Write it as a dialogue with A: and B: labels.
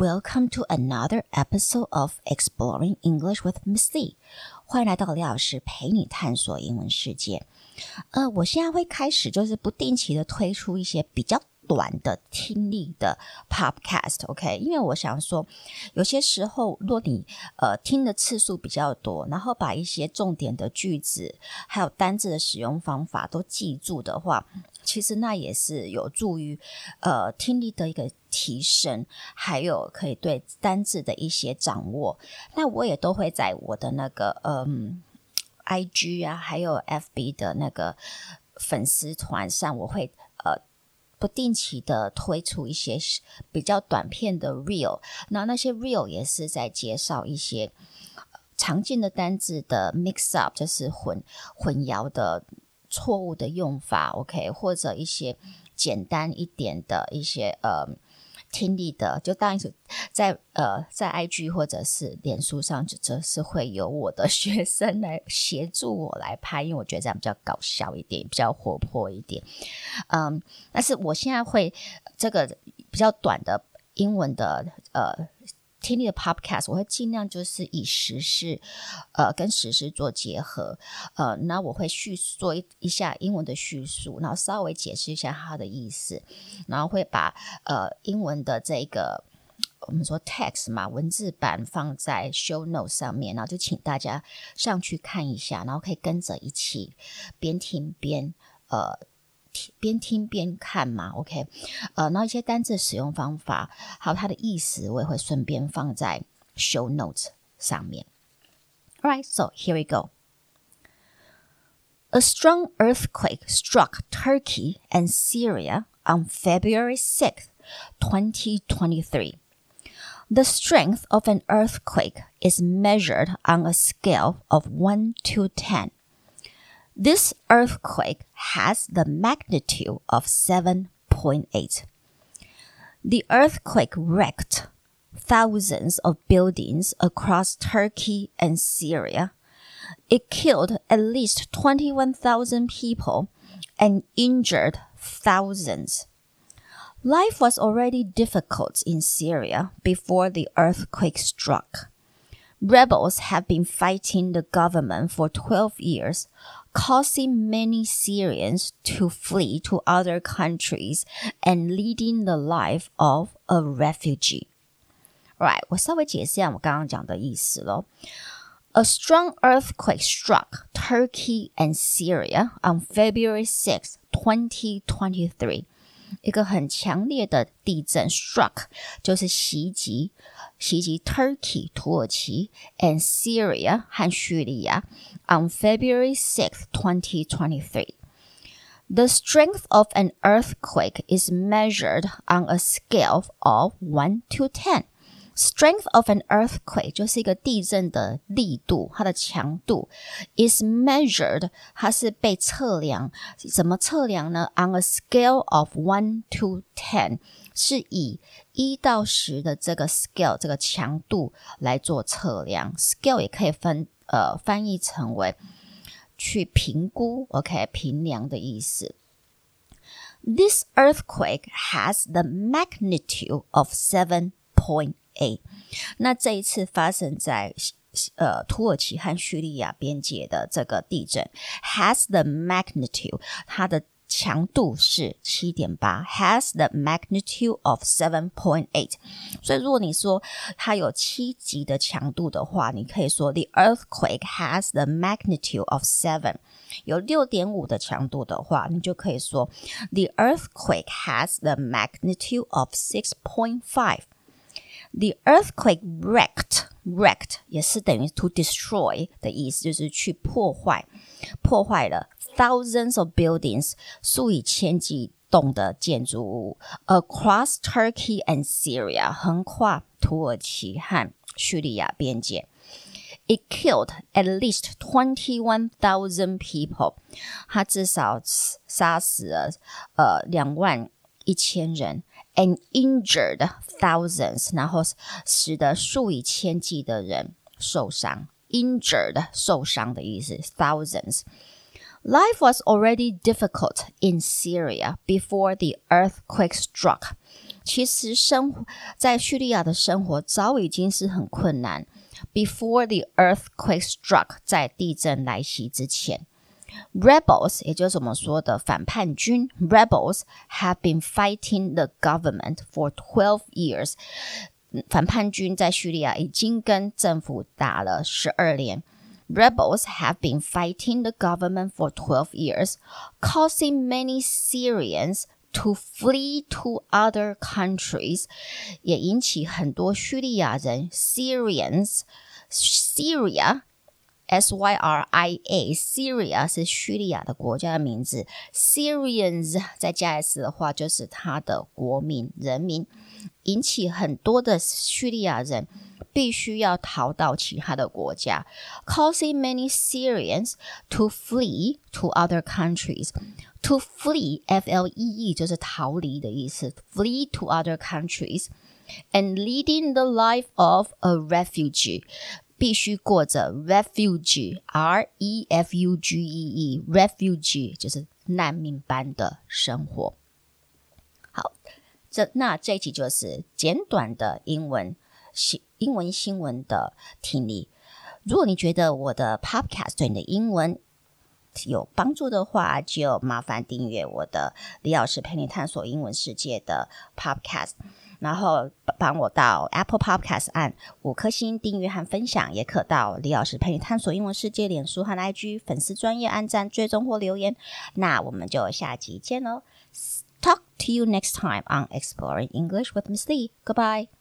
A: Welcome to another episode of Exploring English with Miss Lee。欢迎来到李老师陪你探索英文世界。呃，我现在会开始就是不定期的推出一些比较短的听力的 podcast，OK？因为我想说，有些时候若你呃听的次数比较多，然后把一些重点的句子还有单字的使用方法都记住的话。其实那也是有助于呃听力的一个提升，还有可以对单字的一些掌握。那我也都会在我的那个嗯 I G 啊，还有 F B 的那个粉丝团上，我会不定期的推出一些比较短片的 Real。那那些 Real 也是在介绍一些常见的单字的 mix up，就是混混淆的。错误的用法，OK，或者一些简单一点的一些呃听力的，就当然是在呃在 IG 或者是脸书上，就则是会由我的学生来协助我来拍，因为我觉得这样比较搞笑一点，比较活泼一点。嗯，但是我现在会这个比较短的英文的呃。听力的 podcast，我会尽量就是以时事，呃，跟时事做结合，呃，那我会叙做一一下英文的叙述，然后稍微解释一下它的意思，然后会把呃英文的这个我们说 text 嘛文字版放在 show note 上面，然后就请大家上去看一下，然后可以跟着一起边听边呃。边听边看嘛，OK，呃，那一些单字使用方法，还有它的意思，我也会顺便放在 show notes 上面。Alright, so here we go. A strong earthquake struck Turkey and Syria on February 6, 2023. The strength of an earthquake is measured on a scale of 1 to 10. This earthquake has the magnitude of 7.8. The earthquake wrecked thousands of buildings across Turkey and Syria. It killed at least 21,000 people and injured thousands. Life was already difficult in Syria before the earthquake struck. Rebels have been fighting the government for 12 years, causing many Syrians to flee to other countries and leading the life of a refugee. Right，我稍微解释一下我刚刚讲的意思咯。A strong earthquake struck Turkey and Syria on February 6, 2023. 一个很强烈的地震，struck 就是袭击，袭击 Turkey 土耳其 and Syria 和叙利亚 on February 6, 2023. The strength of an earthquake is measured on a scale of 1 to 10. Strength of an earthquake 就是一个地震的力度，它的强度 is measured，它是被测量。怎么测量呢？On a scale of one to ten，是以一到十的这个 scale 这个强度来做测量。Scale 也可以分呃翻译成为去评估，OK，评量的意思。This earthquake has the magnitude of seven point A，那这一次发生在呃土耳其和叙利亚边界的这个地震，has the magnitude，它的强度是七点八，has the magnitude of seven point eight。所以如果你说它有七级的强度的话，你可以说 the earthquake has the magnitude of seven。有六点五的强度的话，你就可以说 the earthquake has the magnitude of six point five。The earthquake wrecked wrecked 也是等于 to destroy 的意思，就是去破坏，破坏了 thousands of buildings 数以千计栋的建筑物 across Turkey and Syria 横跨土耳其和叙利亚边界。It killed at least twenty one thousand people，它至少杀死了呃两万 一千人。and injured thousands，然后使得数以千计的人受伤。Injured 受伤的意思，thousands。Life was already difficult in Syria before the earthquake struck。 其实生活在叙利亚的生活早已经是很困难。Before the earthquake struck，在地震来袭之前 ，rebels 也就是我们说的反叛军，rebels have been fighting the government for twelve years。反叛军在叙利亚已经跟政府打了十二年。Rebels have been fighting the government for 12 years, causing many Syrians to flee to other countries，也引起很多叙利亚人 Syrians Syria S Y R I A Syria 是叙利亚的国家的名字，Syrians 再加 s 的话就是他的国民人民，引起很多的叙利亚人必须要逃到其他的国家，causing many Syrians to flee to other countries。To flee, F L E E 就是逃离的意思，flee to other countries and leading the life of a refugee， 必须过着 refugee，R E F U G E E，refugee 就是难民般的生活。好，这那这一集就是简短的英文新英文新闻的听力。如果你觉得我的 Podcast 对你的英文有帮助的话，就麻烦订阅我的李老师陪你探索英文世界的 Podcast，然后帮我到 Apple Podcast 按五颗星订阅和分享，也可到李老师陪你探索英文世界脸书和 IG 粉丝专业按赞追踪或留言。那我们就下集见喽！Talk to you next time on Exploring English with Miss Lee. Goodbye.